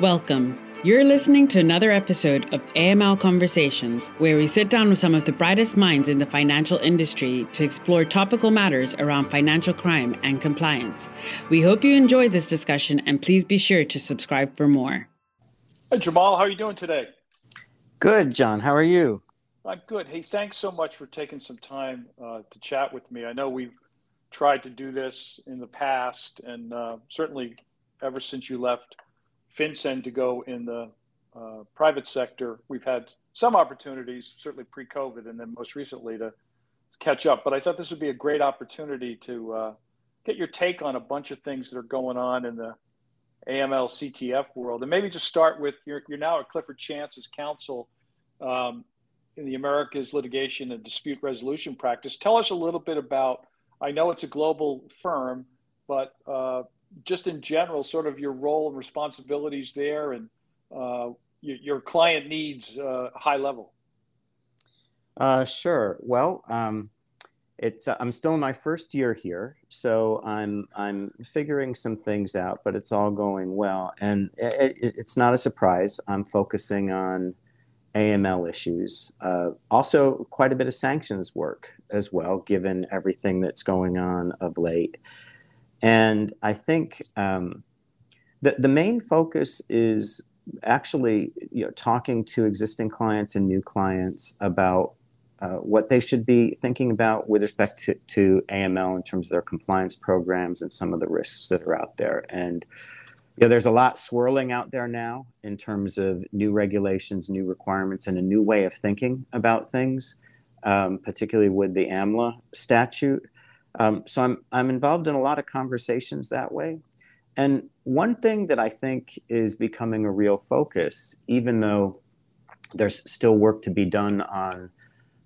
Welcome. You're listening to another episode of AML Conversations, where we sit down with some of the brightest minds in the financial industry to explore topical matters around financial crime and compliance. We hope you enjoy this discussion and please be sure to subscribe for more. Hey, Jamal, how are you doing today? Good, John. How are you? I'm good. Hey, thanks so much for taking some time uh, to chat with me. I know we've tried to do this in the past, and uh, certainly ever since you left FinCEN to go in the uh, private sector. We've had some opportunities, certainly pre-COVID, and then most recently to catch up. But I thought this would be a great opportunity to uh, get your take on a bunch of things that are going on in the AML CTF world, and maybe just start with you're, you're now at Clifford Chance as counsel um, in the Americas litigation and dispute resolution practice. Tell us a little bit about. I know it's a global firm, but uh, just in general, sort of your role and responsibilities there and uh, your, your, client needs uh, high level? Uh, sure. Well, um, it's uh, I'm still in my first year here, so I'm I'm figuring some things out, but it's all going well, and it, it, it's not a surprise. I'm focusing on AML issues, uh, also quite a bit of sanctions work as well, given everything that's going on of late. And I think um, the, the main focus is actually you know, talking to existing clients and new clients about uh, what they should be thinking about with respect to, to AML in terms of their compliance programs and some of the risks that are out there. And you know, there's a lot swirling out there now in terms of new regulations, new requirements, and a new way of thinking about things, um, particularly with the AMLA statute. Um, so I'm I'm involved in a lot of conversations that way. And one thing that I think is becoming a real focus, even though there's still work to be done on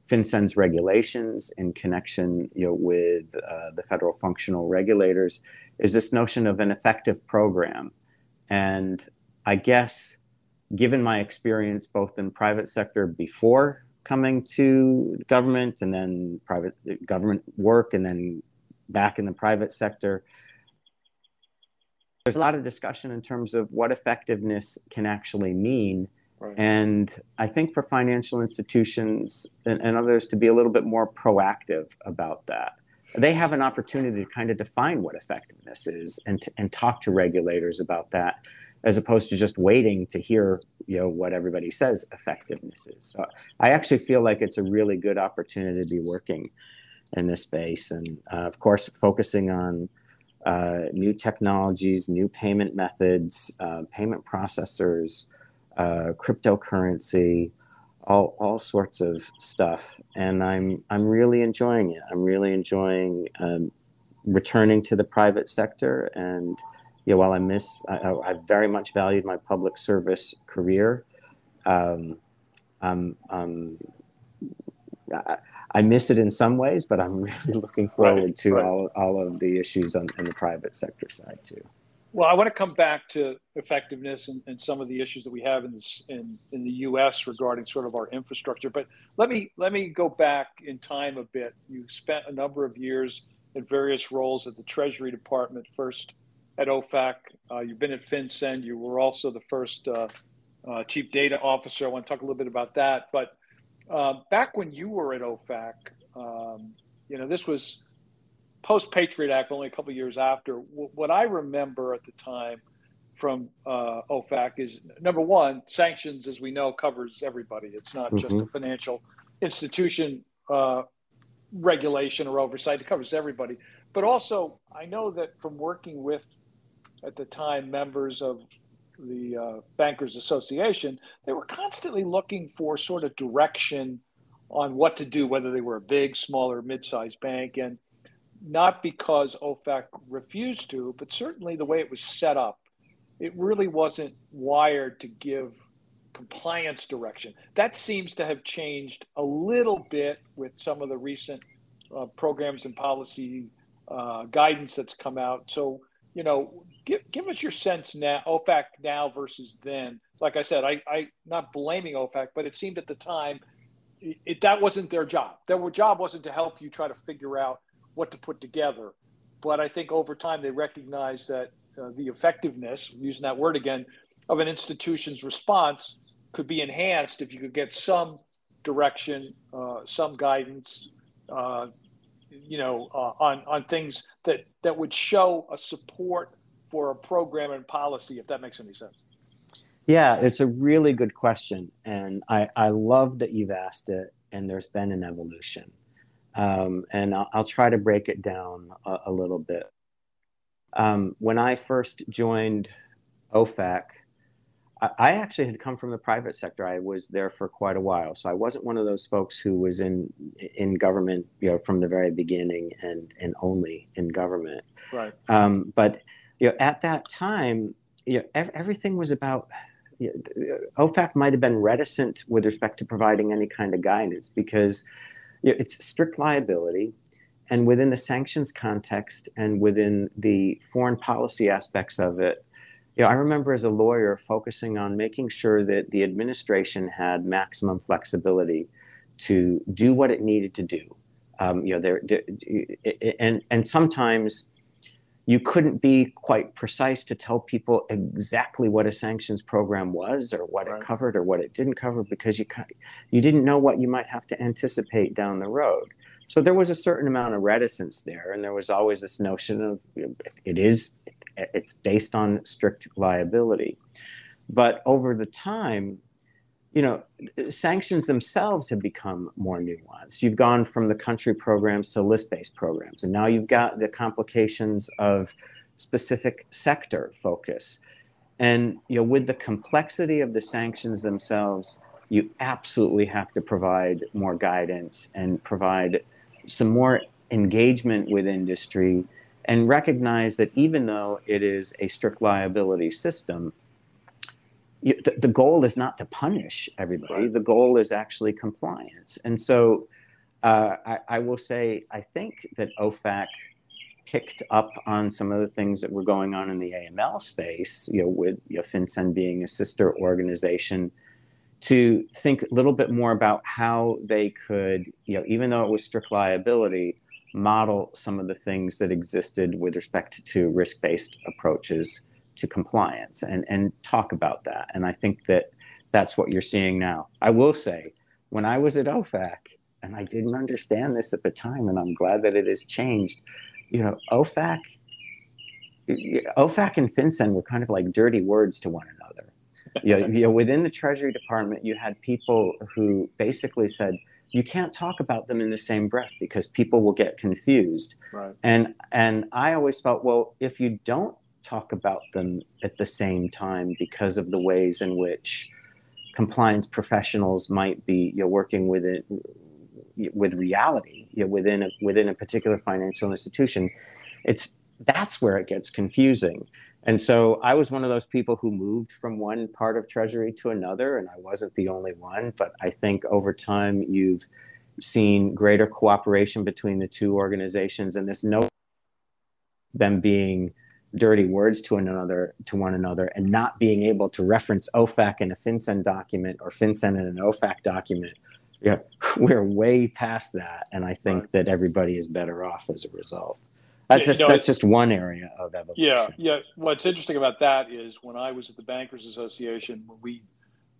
FinCEN's regulations in connection you know, with uh, the federal functional regulators, is this notion of an effective program. And I guess, given my experience both in private sector before coming to government and then private government work and then back in the private sector. There's a lot of discussion in terms of what effectiveness can actually mean. Right. And I think for financial institutions and, and others to be a little bit more proactive about that they have an opportunity to kind of define what effectiveness is and, and talk to regulators about that as opposed to just waiting to hear you know what everybody says effectiveness is. So i actually feel like it's a really good opportunity to be working in this space and uh, of course focusing on uh, new technologies new payment methods uh, payment processors uh, cryptocurrency all, all sorts of stuff. And i'm i'm really enjoying it. I'm really enjoying um, returning to the private sector and yeah, while I miss, I, I, very much valued my public service career. Um, um, um, I, I, miss it in some ways, but I'm really looking forward right, to right. all, all of the issues on, on the private sector side too. Well, I want to come back to effectiveness and, and some of the issues that we have in, this, in in the U.S. regarding sort of our infrastructure. But let me let me go back in time a bit. You spent a number of years in various roles at the Treasury Department, first at OFAC. Uh, you've been at FinCEN. You were also the first uh, uh, chief data officer. I want to talk a little bit about that. But um, back when you were at OFAC, um, you know, this was post Patriot Act, only a couple years after. W- what I remember at the time from uh, OFAC is number one, sanctions, as we know, covers everybody. It's not mm-hmm. just a financial institution uh, regulation or oversight, it covers everybody. But also, I know that from working with at the time members of the uh, Bankers Association, they were constantly looking for sort of direction on what to do, whether they were a big, small, or mid-sized bank, and not because OFAC refused to, but certainly the way it was set up, it really wasn't wired to give compliance direction. That seems to have changed a little bit with some of the recent uh, programs and policy uh, guidance that's come out. So, you know, give, give us your sense now, OFAC now versus then. Like I said, I, I not blaming OFAC, but it seemed at the time it, that wasn't their job. Their job wasn't to help you try to figure out what to put together. But I think over time they recognized that uh, the effectiveness, using that word again, of an institution's response could be enhanced if you could get some direction, uh, some guidance, uh, you know, uh, on on things that that would show a support for a program and policy, if that makes any sense. Yeah, it's a really good question, and I I love that you've asked it. And there's been an evolution, um, and I'll, I'll, try to break it down a, a little bit. Um, when I first joined OFAC, I actually had come from the private sector. I was there for quite a while, so I wasn't one of those folks who was in in government, you know, from the very beginning and and only in government. Right. Um, but you know, at that time, you know, everything was about. You know, OFAC might have been reticent with respect to providing any kind of guidance because you know, it's strict liability, and within the sanctions context and within the foreign policy aspects of it you know, I remember as a lawyer focusing on making sure that the administration had maximum flexibility to do what it needed to do. Um, you know, there, and and sometimes you couldn't be quite precise to tell people exactly what a sanctions program was or what right. it covered or what it didn't cover because you you didn't know what you might have to anticipate down the road. So there was a certain amount of reticence there, and there was always this notion of it is it's based on strict liability. But over the time, you know, sanctions themselves have become more nuanced. You've gone from the country programs to list-based programs, and now you've got the complications of specific sector focus. And you know, with the complexity of the sanctions themselves, you absolutely have to provide more guidance and provide some more engagement with industry and recognize that even though it is a strict liability system, you, the, the, goal is not to punish everybody. Right. The goal is actually compliance. And so uh, I, I, will say, I think that OFAC picked up on some of the things that were going on in the AML space, you know, with you know, FinCEN being a sister organization, to think a little bit more about how they could, you know, even though it was strict liability, model some of the things that existed with respect to risk-based approaches to compliance and, and talk about that. And I think that that's what you're seeing now. I will say, when I was at OFAC, and I didn't understand this at the time, and I'm glad that it has changed, you know, OFAC, OFAC and FinCEN were kind of like dirty words to one another. you, know, you know, within the Treasury Department, you had people who basically said, you can't talk about them in the same breath because people will get confused. Right. And and I always felt, well, if you don't talk about them at the same time because of the ways in which compliance professionals might be you know, working with it with reality you know, within a, within a particular financial institution, it's that's where it gets confusing. And so I was one of those people who moved from one part of Treasury to another, and I wasn't the only one. But I think over time, you've seen greater cooperation between the two organizations, and this no them being dirty words to another to one another and not being able to reference OFAC in a FinCEN document or FinCEN in an OFAC document. Yeah, we're way past that, and I think right. that everybody is better off as a result. That's just you know, that's just one area of evolution. Yeah, yeah. What's interesting about that is when I was at the Bankers Association, when we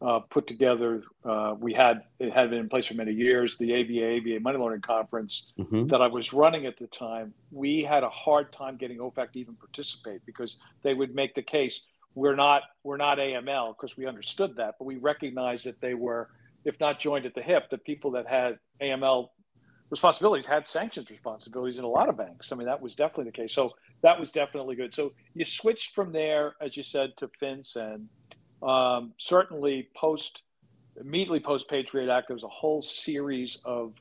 uh, put together, uh, we had it had been in place for many years. The ABA ABA Money Laundering Conference mm-hmm. that I was running at the time, we had a hard time getting OFAC to even participate because they would make the case we're not we're not AML because we understood that, but we recognized that they were, if not joined at the hip, the people that had AML responsibilities had sanctions responsibilities in a lot of banks. I mean, that was definitely the case. So that was definitely good. So you switched from there, as you said, to FinCEN. Um, certainly, post immediately post Patriot Act, there was a whole series of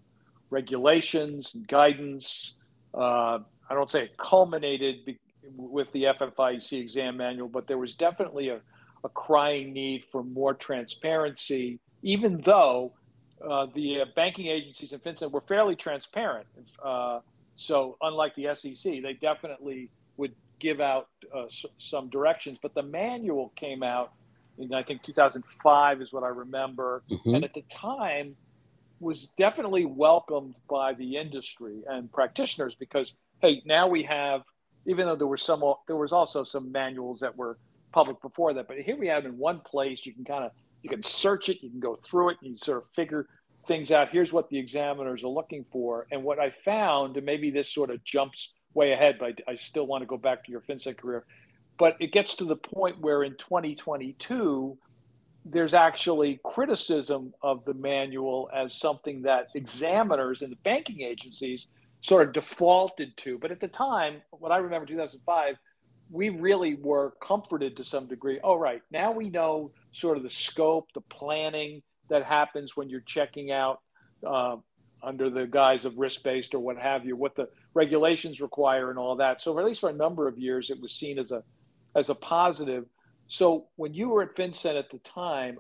regulations and guidance. Uh, I don't say it culminated be- with the FFIEC exam manual, but there was definitely a, a crying need for more transparency, even though uh, the uh, banking agencies and FinCEN were fairly transparent. Uh, so unlike the SEC, they definitely would give out uh, s- some directions. But the manual came out in I think 2005 is what I remember, mm-hmm. and at the time was definitely welcomed by the industry and practitioners because hey, now we have even though there were some there was also some manuals that were public before that. But here we have in one place, you can kind of you can search it, you can go through it, and you sort of figure things out. Here's what the examiners are looking for. And what I found, and maybe this sort of jumps way ahead, but I, I still want to go back to your FinCEN career. But it gets to the point where in 2022, there's actually criticism of the manual as something that examiners and the banking agencies sort of defaulted to. But at the time, what I remember 2005, we really were comforted to some degree. Oh, right. Now we know sort of the scope, the planning that happens when you're checking out uh, under the guise of risk based or what have you, what the regulations require and all that. So, at least for a number of years, it was seen as a as a positive. So, when you were at FinCEN at the time,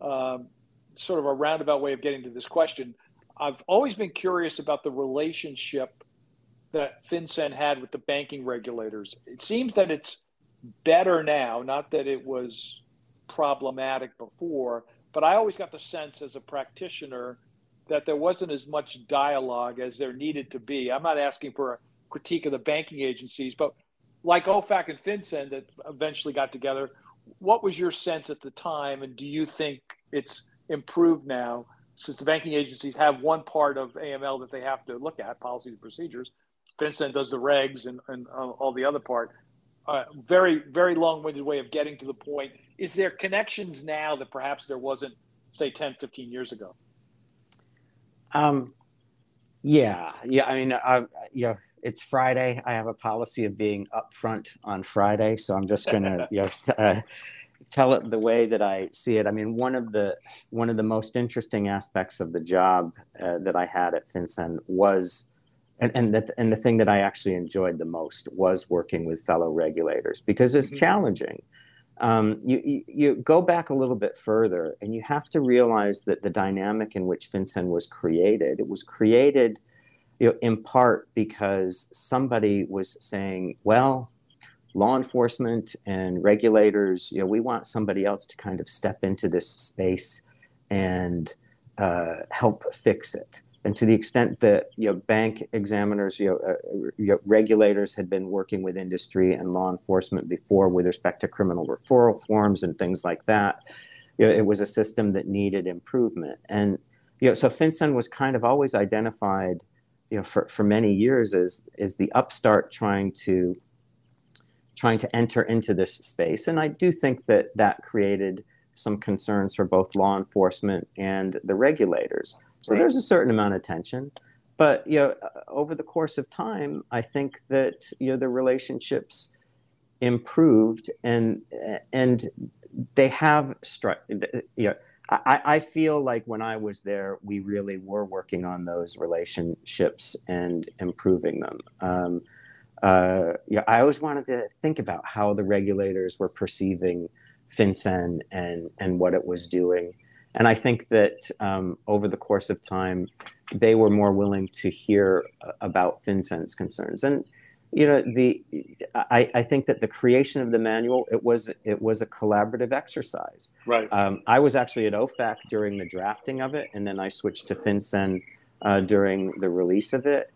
um, sort of a roundabout way of getting to this question, I've always been curious about the relationship that FinCEN had with the banking regulators. It seems that it's better now, not that it was problematic before, but I always got the sense as a practitioner that there wasn't as much dialogue as there needed to be. I'm not asking for a critique of the banking agencies, but like OFAC and FinCEN that eventually got together, what was your sense at the time, and do you think it's improved now since the banking agencies have one part of AML that they have to look at, policies and procedures? FinCEN does the regs and, and uh, all the other part. Uh, very, very long-winded way of getting to the point. Is there connections now that perhaps there wasn't, say, 10, 15 years ago? Um, yeah, yeah. I mean, I, yeah, it's Friday. I have a policy of being upfront on Friday, so I'm just gonna yeah, uh, tell it the way that I see it. I mean, one of the one of the most interesting aspects of the job uh, that I had at FinCEN was, and and that and the thing that I actually enjoyed the most was working with fellow regulators because it's mm-hmm. challenging. Um, you, you, you go back a little bit further, and you have to realize that the dynamic in which FinCEN was created, it was created you know, in part because somebody was saying, well, law enforcement and regulators, you know, we want somebody else to kind of step into this space and uh, help fix it. And to the extent that you know, bank examiners, you know, uh, you know, regulators had been working with industry and law enforcement before with respect to criminal referral forms and things like that, you know, it was a system that needed improvement. And you know, so FinCEN was kind of always identified you know, for, for many years is is the upstart trying to trying to enter into this space, and I do think that that created some concerns for both law enforcement and the regulators. So right. there's a certain amount of tension, but you know, uh, over the course of time, I think that you know the relationships improved and and they have struck you know I, I feel like when I was there, we really were working on those relationships and improving them. Um, uh, yeah, I always wanted to think about how the regulators were perceiving FinCEN and and what it was doing, and I think that um, over the course of time, they were more willing to hear about FinCEN's concerns and you know the I, I think that the creation of the manual it was it was a collaborative exercise. Right. Um, i was actually at ofac during the drafting of it and then i switched to fincen uh, during the release of it.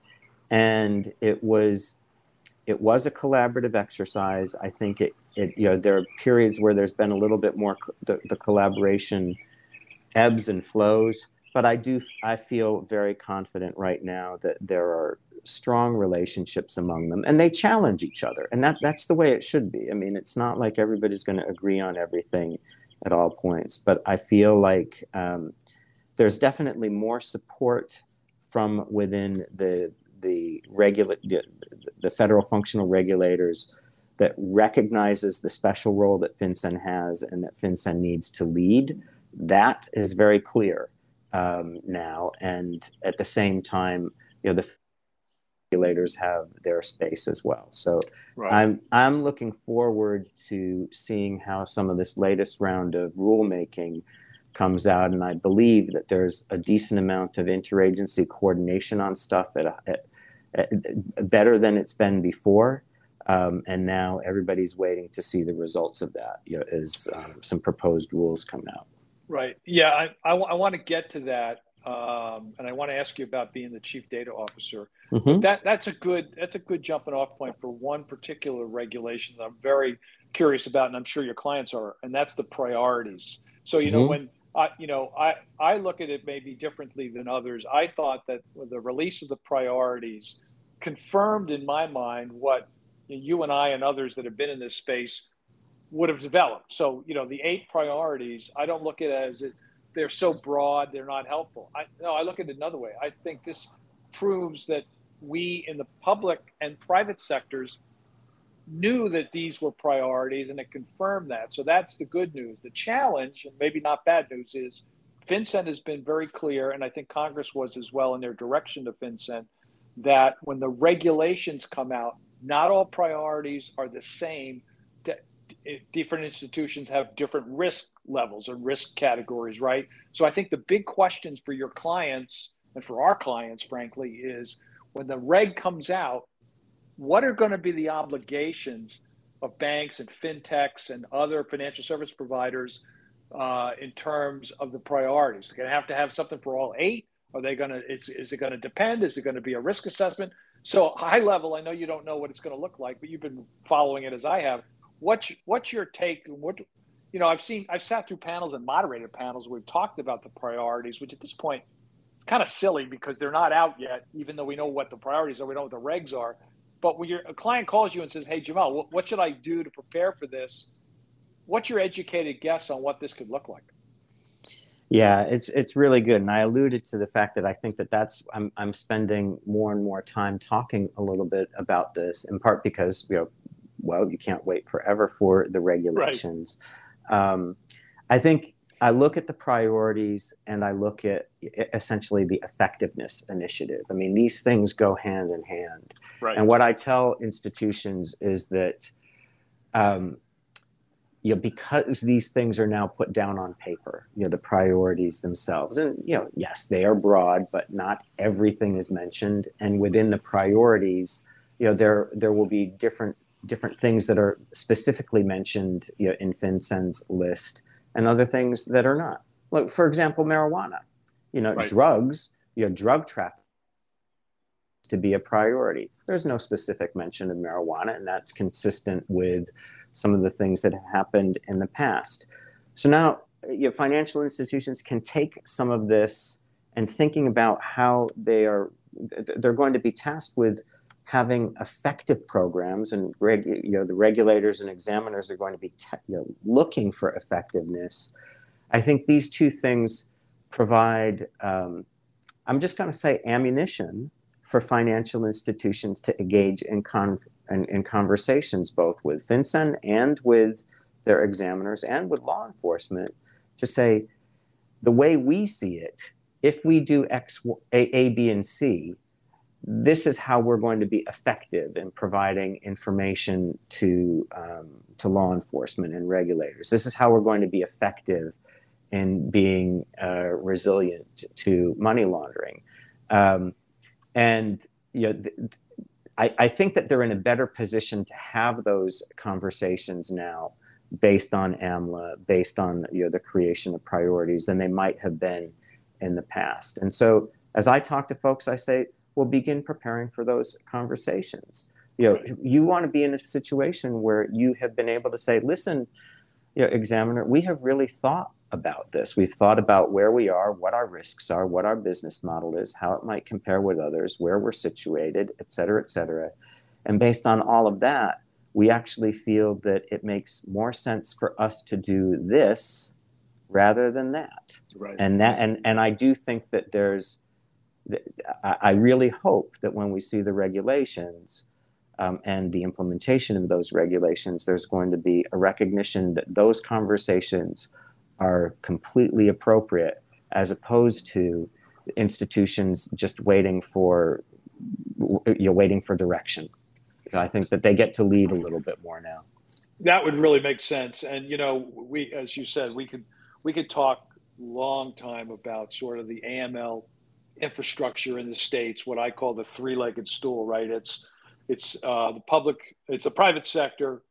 And it was it was a collaborative exercise. I think it, it you know there are periods where there's been a little bit more the, the collaboration ebbs and flows. But i do i feel very confident right now that there are strong relationships among them and they challenge each other and that that's the way it should be i mean it's not like everybody's going to agree on everything at all points but i feel like um, there's definitely more support from within the the regular the federal functional regulators that recognizes the special role that FinCEN has and that FinCEN needs to lead. That is very clear um, now, and at the same time, you know the regulators have their space as well. So right. I'm I'm looking forward to seeing how some of this latest round of rulemaking comes out, and I believe that there's a decent amount of interagency coordination on stuff at, a, at, at better than it's been before. Um, and now everybody's waiting to see the results of that you know, as um, some proposed rules come out. Right. Yeah, I, I, w- I want to get to that um, and I want to ask you about being the chief data officer. Mm-hmm. That that's a good that's a good jumping off point for one particular regulation that I'm very curious about, and I'm sure your clients are, and that's the priorities. So you mm-hmm. know when I, you know, I, I look at it maybe differently than others. I thought that the release of the priorities confirmed in my mind what you and I and others that have been in this space would have developed. So, you know, the eight priorities, I don't look at it as it, they're so broad, they're not helpful. I no, I look at it another way. I think this proves that we in the public and private sectors knew that these were priorities and it confirmed that. So that's the good news. The challenge, and maybe not bad news, is FinCEN has been very clear, and I think Congress was as well in their direction to FinCEN, that when the regulations come out, not all priorities are the same. Different institutions have different risk levels and risk categories, right? So I think the big questions for your clients and for our clients, frankly, is when the reg comes out, what are going to be the obligations of banks and fintechs and other financial service providers uh, in terms of the priorities? They're going to have to have something for all eight. Are they going to? Is, is it going to depend? Is it going to be a risk assessment? So high level, I know you don't know what it's going to look like, but you've been following it as I have. What's what's your take? What you know, I've seen I've sat through panels and moderated panels where we've talked about the priorities, which at this point it's kind of silly because they're not out yet, even though we know what the priorities are, we know what the regs are. But when your a client calls you and says, "Hey, Jamal, what, what should I do to prepare for this?" What's your educated guess on what this could look like? Yeah, it's it's really good, and I alluded to the fact that I think that that's I'm I'm spending more and more time talking a little bit about this, in part because you know, well, you can't wait forever for the regulations. Right. Um, I think I look at the priorities and I look at essentially the effectiveness initiative. I mean, these things go hand in hand. Right. And what I tell institutions is that, um, you know, because these things are now put down on paper, you know, the priorities themselves, and you know, yes, they are broad, but not everything is mentioned. And within the priorities, you know, there there will be different different things that are specifically mentioned you know, in FinCEN's list and other things that are not. Like, for example, marijuana. You know, right. drugs, you know, drug trafficking to be a priority. There's no specific mention of marijuana, and that's consistent with some of the things that have happened in the past. So now, you know, financial institutions can take some of this and thinking about how they are they're going to be tasked with having effective programs and you know the regulators and examiners are going to be te- you know, looking for effectiveness. I think these two things provide um, i'm just going to say ammunition for financial institutions to engage in, con- in, in conversations both with FinCEN and with their examiners and with law enforcement to say the way we see it if we do x a, a b and c this is how we're going to be effective in providing information to um, to law enforcement and regulators. This is how we're going to be effective in being uh, resilient to money laundering. Um, and you know, th- I, I think that they're in a better position to have those conversations now, based on AMLA, based on you know the creation of priorities, than they might have been in the past. And so, as I talk to folks, I say will begin preparing for those conversations. You know, you want to be in a situation where you have been able to say, listen, you know, examiner, we have really thought about this. We've thought about where we are, what our risks are, what our business model is, how it might compare with others, where we're situated, et cetera, et cetera. And based on all of that, we actually feel that it makes more sense for us to do this rather than that. Right. And that and and I do think that there's I really hope that when we see the regulations um, and the implementation of those regulations, there's going to be a recognition that those conversations are completely appropriate as opposed to institutions just waiting for you're waiting for direction. I think that they get to lead a little bit more now. That would really make sense. And you know, we as you said, we could we could talk long time about sort of the AML infrastructure in the states, what I call the three-legged stool, right? It's it's uh, the public, it's the private sector,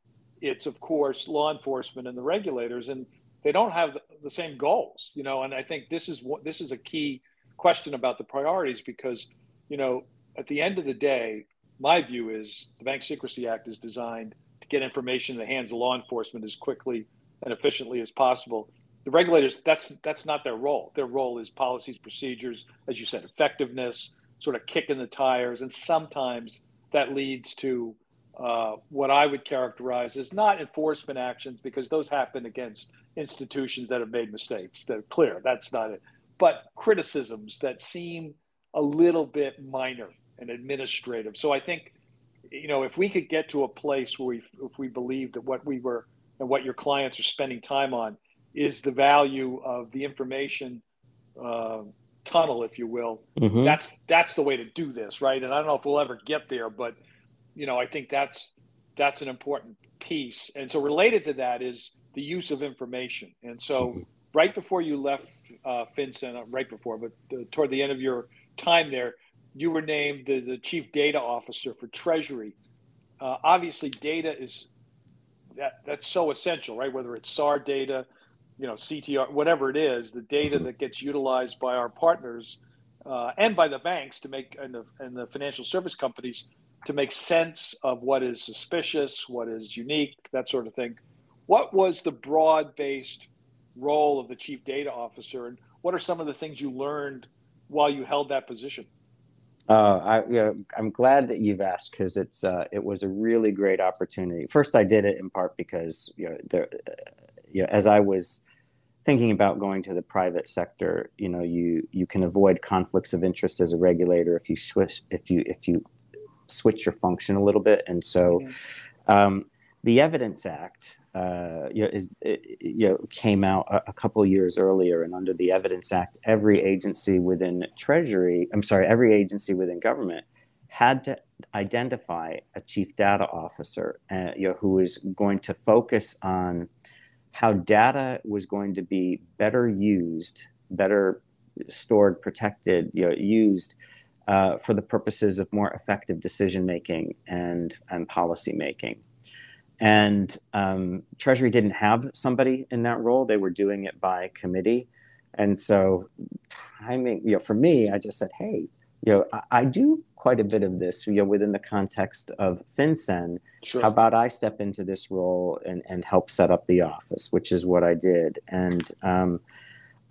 it's of course law enforcement and the regulators, and they don't have the same goals, you know. And I think this is what this is a key question about the priorities because, you know, at the end of the day, my view is the Bank Secrecy Act is designed to get information in the hands of law enforcement as quickly and efficiently as possible. The regulators, that's that's not their role. Their role is policies, procedures, as you said, effectiveness, sort of kicking the tires, and sometimes that leads to uh, what I would characterize as not enforcement actions because those happen against institutions that have made mistakes. That clear. That's not it. But criticisms that seem a little bit minor and administrative. So I think, you know, if we could get to a place where we, if we believe that what we were and what your clients are spending time on is the value of the information uh, tunnel, if you will, mm-hmm. that's that's the way to do this, right? And I don't know if we'll ever get there, but you know, I think that's that's an important piece. And so related to that is the use of information. And so mm-hmm. right before you left uh, FinCEN, uh, right before, but uh, toward the end of your time there, you were named the, the chief data officer for Treasury. Uh, obviously, data is that that's so essential, right? Whether it's SAR data, you know, CTR, whatever it is, the data mm-hmm. that gets utilized by our partners uh, and by the banks to make and the and the financial service companies to make sense of what is suspicious, what is unique, that sort of thing. What was the broad based role of the chief data officer, and what are some of the things you learned while you held that position? Uh, I, you know, I'm glad that you've asked because it's uh, it was a really great opportunity. First, I did it in part because you know, there, uh, you know, as I was thinking about going to the private sector, you know, you you can avoid conflicts of interest as a regulator if you switch if you if you switch your function a little bit. And so, mm-hmm. um, the Evidence Act uh, you know, is, you know, came out a, a couple years earlier, and under the Evidence Act, every agency within Treasury, I'm sorry, every agency within government had to identify a chief data officer, uh, you know, who is going to focus on how data was going to be better used, better stored, protected, you know, used uh, for the purposes of more effective decision making and and policy making. And um, Treasury didn't have somebody in that role; they were doing it by committee. And so, timing, you know, for me, I just said, "Hey, you know, I, I do quite a bit of this, you know, within the context of FinCEN. Sure. How about I step into this role and and help set up the office, which is what I did. And um,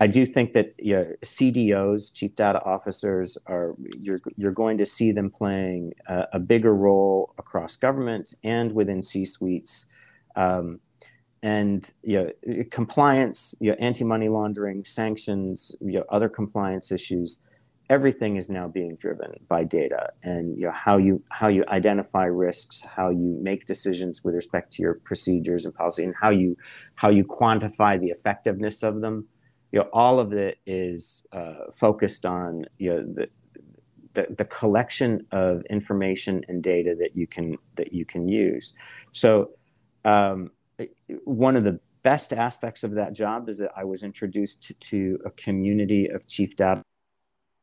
I do think that you know, CDOs, chief data officers, are you're you're going to see them playing a, a bigger role across government and within C-suites, um, and you know, compliance, you know, anti-money laundering, sanctions, you know, other compliance issues. Everything is now being driven by data, and you know how you how you identify risks, how you make decisions with respect to your procedures and policy, and how you how you quantify the effectiveness of them you know, all of it is uh, focused on you know the, the, the collection of information and data that you can that you can use. So um, one of the best aspects of that job is that I was introduced to, to a community of chief data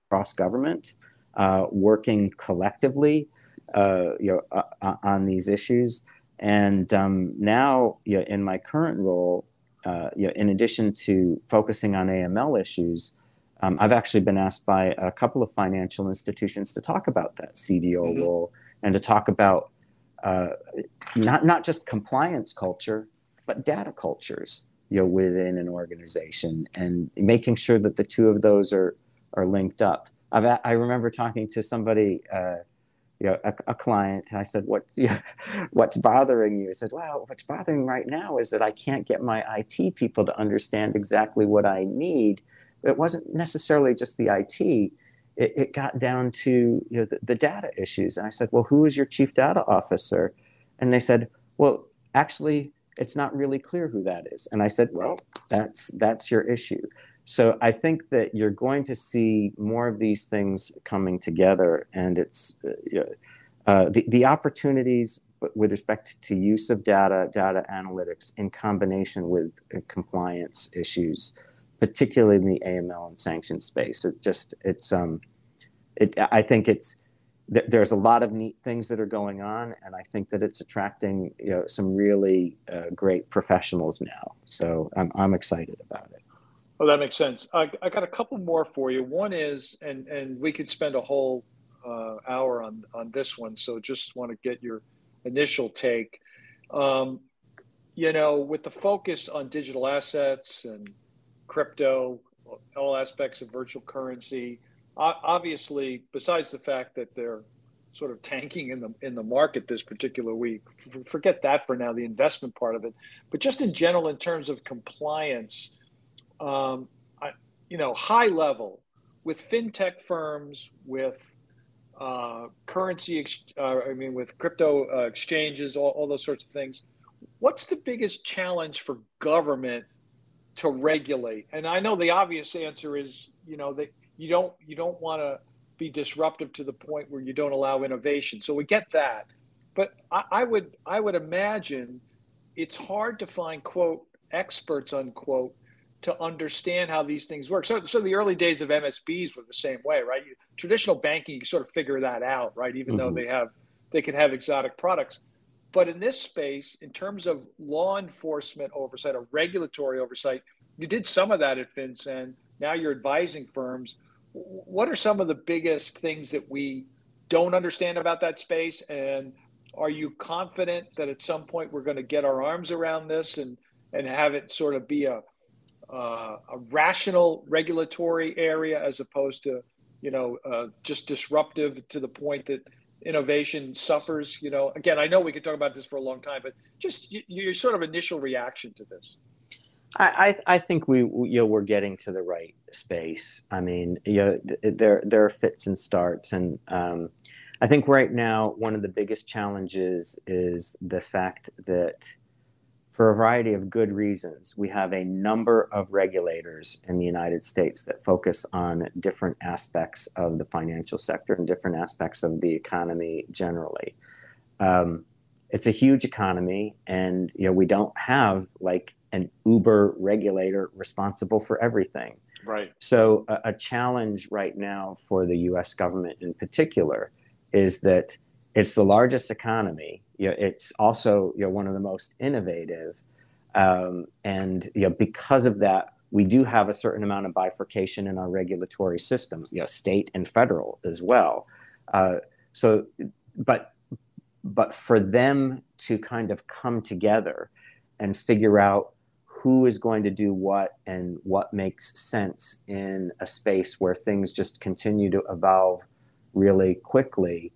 across government, uh, working collectively, uh, you know, uh, uh on these issues. And um, now, you know, in my current role, uh, you know, in addition to focusing on AML issues, um, I've actually been asked by a couple of financial institutions to talk about that CDO mm-hmm. role and to talk about uh, not not just compliance culture, but data cultures, you know, within an organization, and making sure that the two of those are are linked up. I've, I remember talking to somebody. Uh, you know, a, a client. I said, "What, what's bothering you?" He said, "Well, what's bothering right now is that I can't get my IT people to understand exactly what I need." It wasn't necessarily just the IT. It, it got down to you know the, the data issues, and I said, "Well, who is your chief data officer?" And they said, "Well, actually, it's not really clear who that is." And I said, "Well, that's that's your issue." So I think that you're going to see more of these things coming together, and it's uh, uh, the the opportunities with respect to use of data, data analytics in combination with uh, compliance issues, particularly in the AML and sanction space. It just it's um, it I think it's there's a lot of neat things that are going on, and I think that it's attracting you know some really uh, great professionals now. So I'm I'm excited about it. Well, that makes sense. I, I got a couple more for you. One is, and and we could spend a whole uh, hour on on this one. So just want to get your initial take. Um, you know, with the focus on digital assets and crypto, all aspects of virtual currency, obviously, besides the fact that they're sort of tanking in the in the market this particular week, forget that for now, the investment part of it, but just in general, in terms of compliance, um, I, you know, high level with fintech firms, with uh, currency, uh, I mean, with crypto uh, exchanges, all, all those sorts of things What's the biggest challenge for government to regulate? And I know the obvious answer is, you know, that you don't you don't want to be disruptive to the point where you don't allow innovation. So we get that, but I, I would I would imagine it's hard to find quote experts unquote to understand how these things work. So, so the early days of MSBs were the same way, right? You, traditional banking, you sort of figure that out, right? Even mm-hmm. though they have, they can have exotic products. But in this space, in terms of law enforcement oversight or regulatory oversight, you did some of that at FinCEN. Now you're advising firms. What are some of the biggest things that we don't understand about that space? And are you confident that at some point we're going to get our arms around this and, and have it sort of be a, uh, a rational regulatory area as opposed to, you know, uh, just disruptive to the point that innovation suffers? You know, again, I know we could talk about this for a long time, but just your sort of initial reaction to this. I, I think we you know we're getting to the right space. I mean, you know, there there are fits and starts, and um, I think right now one of the biggest challenges is the fact that for a variety of good reasons, we have a number of regulators in the United States that focus on different aspects of the financial sector and different aspects of the economy generally. Um, it's a huge economy, and you know we don't have like an Uber regulator responsible for everything. Right. So a, a challenge right now for the U.S. government in particular is that it's the largest economy. You know, it's also you know, one of the most innovative, um, and you know, because of that, we do have a certain amount of bifurcation in our regulatory system, you know, state and federal as well. Uh, so, but but for them to kind of come together and figure out who is going to do what and what makes sense in a space where things just continue to evolve really quickly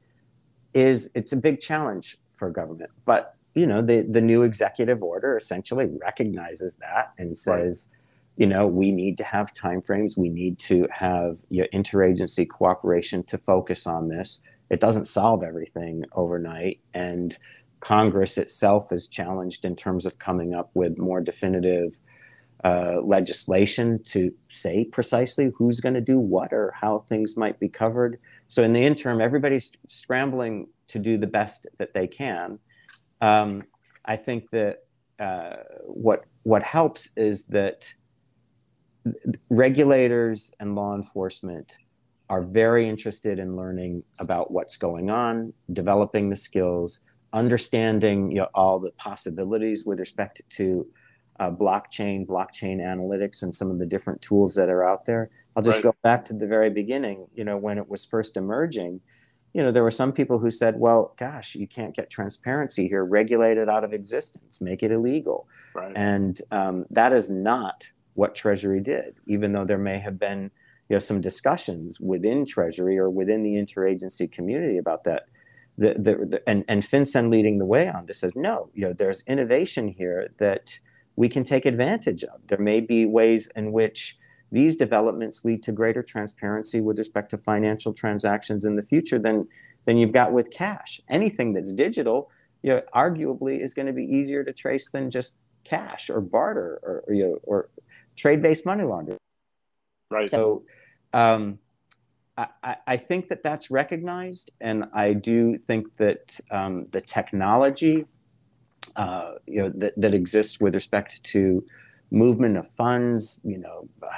is it's a big challenge for government. But you know, the the new executive order essentially recognizes that and says, right. you know, we need to have timeframes. We need to have you know, interagency cooperation to focus on this. It doesn't solve everything overnight, and Congress itself is challenged in terms of coming up with more definitive uh, legislation to say precisely who's going to do what or how things might be covered. So in the interim, everybody's scrambling to do the best that they can. Um, I think that uh, what what helps is that regulators and law enforcement are very interested in learning about what's going on, developing the skills, understanding you know, all the possibilities with respect to uh, blockchain, blockchain analytics, and some of the different tools that are out there. I'll just right. go back to the very beginning. You know, when it was first emerging, you know, there were some people who said, "Well, gosh, you can't get transparency here. Regulate it out of existence. Make it illegal." Right. And um, that is not what Treasury did, even though there may have been, you know, some discussions within Treasury or within the interagency community about that. The, the, the and and FinCEN leading the way on this says no. You know, there's innovation here that we can take advantage of. There may be ways in which these developments lead to greater transparency with respect to financial transactions in the future than than you've got with cash. Anything that's digital, you know, arguably is going to be easier to trace than just cash or barter or, or you know, or trade-based money laundering. Right. So, um, I, I, think that that's recognized, and I do think that um, the technology, uh, you know, that, that exists with respect to movement of funds, you know, uh,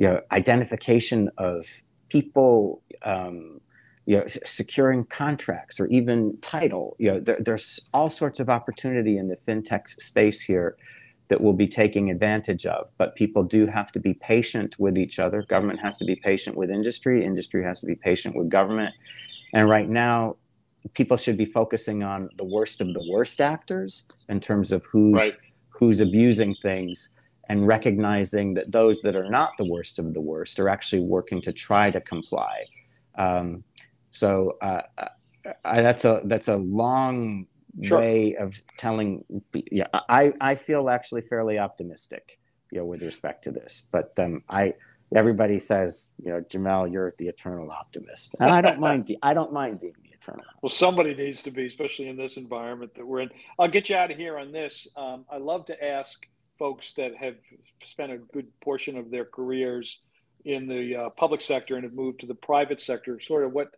you know, identification of people, um, you know, securing contracts or even title. You know, there, there's all sorts of opportunity in the fintech space here that we'll be taking advantage of. But people do have to be patient with each other. Government has to be patient with industry. Industry has to be patient with government. And right now, people should be focusing on the worst of the worst actors in terms of who's Right. who's abusing things and recognizing that those that are not the worst of the worst are actually working to try to comply. Um, so uh, I, that's a that's a long Sure. way of telling. Yeah, I I feel actually fairly optimistic, you know, with respect to this. But um, I everybody says, you know, Jamal, you're the eternal optimist, and I don't mind. Be, I don't mind being the eternal. Well, somebody needs to be, especially in this environment that we're in. I'll get you out of here on this. Um, I love to ask folks that have spent a good portion of their careers in the uh, public sector and have moved to the private sector, sort of what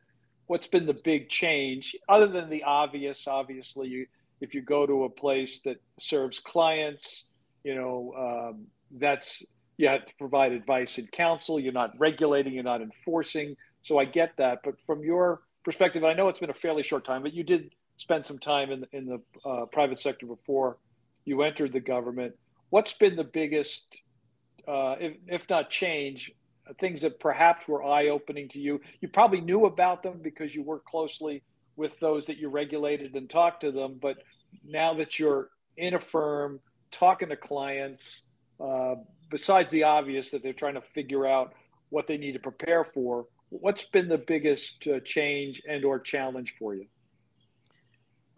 what's been the big change, other than the obvious. Obviously, you, if you go to a place that serves clients, you know um, that's you have to provide advice and counsel. You're not regulating, you're not enforcing. So I get that, but from your perspective, I know it's been a fairly short time, but you did spend some time in in the uh, private sector before you entered the government. What's been the biggest, uh, if, if not change, things that perhaps were eye opening to you? You probably knew about them because you worked closely with those that you regulated and talked to them. But now that you're in a firm, talking to clients, uh, besides the obvious that they're trying to figure out what they need to prepare for, what's been the biggest uh, change and or challenge for you?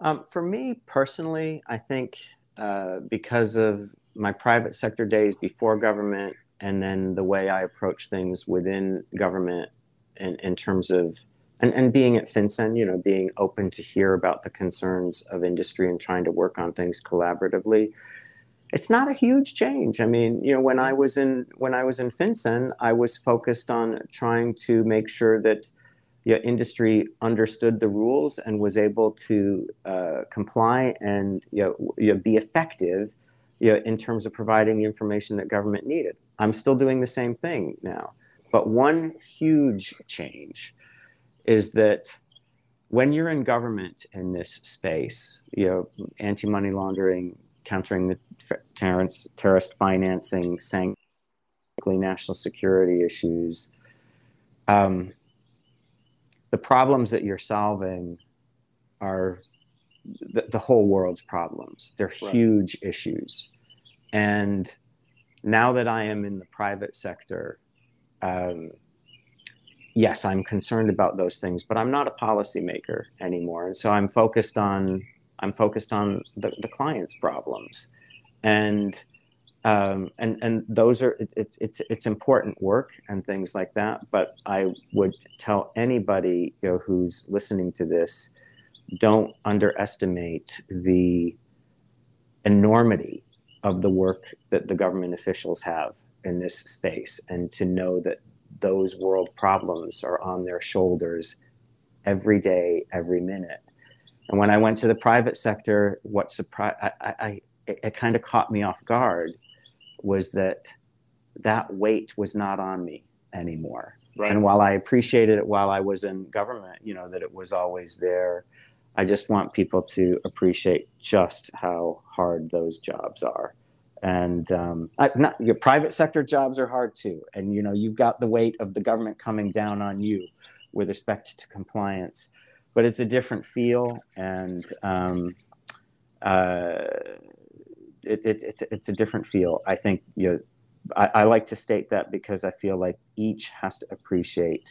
Um, for me personally, I think uh, because of my private sector days before government and then the way I approach things within government in, in terms of and, and being at FinCEN, you know, being open to hear about the concerns of industry and trying to work on things collaboratively. It's not a huge change. I mean, you know, when I was in when I was in FinCEN, I was focused on trying to make sure that yeah, industry understood the rules and was able to uh, comply and you know, you know, be effective you know, in terms of providing the information that government needed. I'm still doing the same thing now. But one huge change is that when you're in government in this space, you know, anti-money laundering, countering the terrorist, terrorist financing, sanctioning national security issues, um, the problems that you're solving are the, the whole world's problems. They're Right. huge issues. And now that I am in the private sector, um, yes, I'm concerned about those things, but I'm not a policymaker anymore. And so I'm focused on I'm focused on the, the client's problems. And um, and and those are it, it's it's it's important work and things like that. But I would tell anybody you know who's listening to this, don't underestimate the enormity of the work that the government officials have in this space, and to know that those world problems are on their shoulders every day, every minute. And when I went to the private sector, what surprised I, I, I it, it kind of caught me off guard was that that weight was not on me anymore. Right. And while I appreciated it while I was in government, you know, that it was always there, I just want people to appreciate just how hard those jobs are. And um, not, your private sector jobs are hard too. And, you know, you've got the weight of the government coming down on you with respect to compliance. But it's a different feel. And um, uh, it, it, it's, it's a different feel. I think you know, I, I, like to state that because I feel like each has to appreciate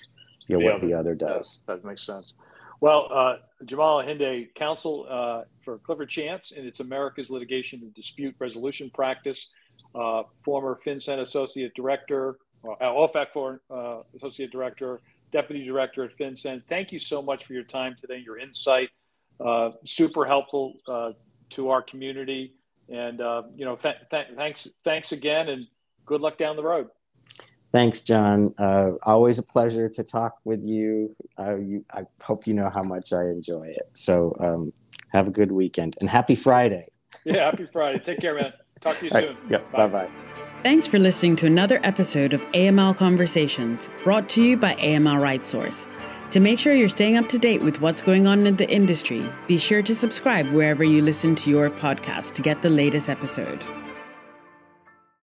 you know, what the other does. That makes sense. Well, uh, Jamal El-Hindi, counsel uh, for Clifford Chance and its America's Litigation and Dispute Resolution Practice, uh, former FinCEN Associate Director, uh, OFAC for uh, Associate Director, Deputy Director at FinCEN. Thank you so much for your time today, your insight. Uh, super helpful uh, to our community. And, uh, you know, th- th- thanks, thanks again, and good luck down the road. Thanks, John. Uh, always a pleasure to talk with you. Uh, you. I hope you know how much I enjoy it. So um, have a good weekend and happy Friday. Yeah, happy Friday. Take care, man. Talk to you All soon. right. Yep. Bye bye. Thanks for listening to another episode of AML Conversations, brought to you by AML Right Source. To make sure you're staying up to date with what's going on in the industry, be sure to subscribe wherever you listen to your podcast to get the latest episode.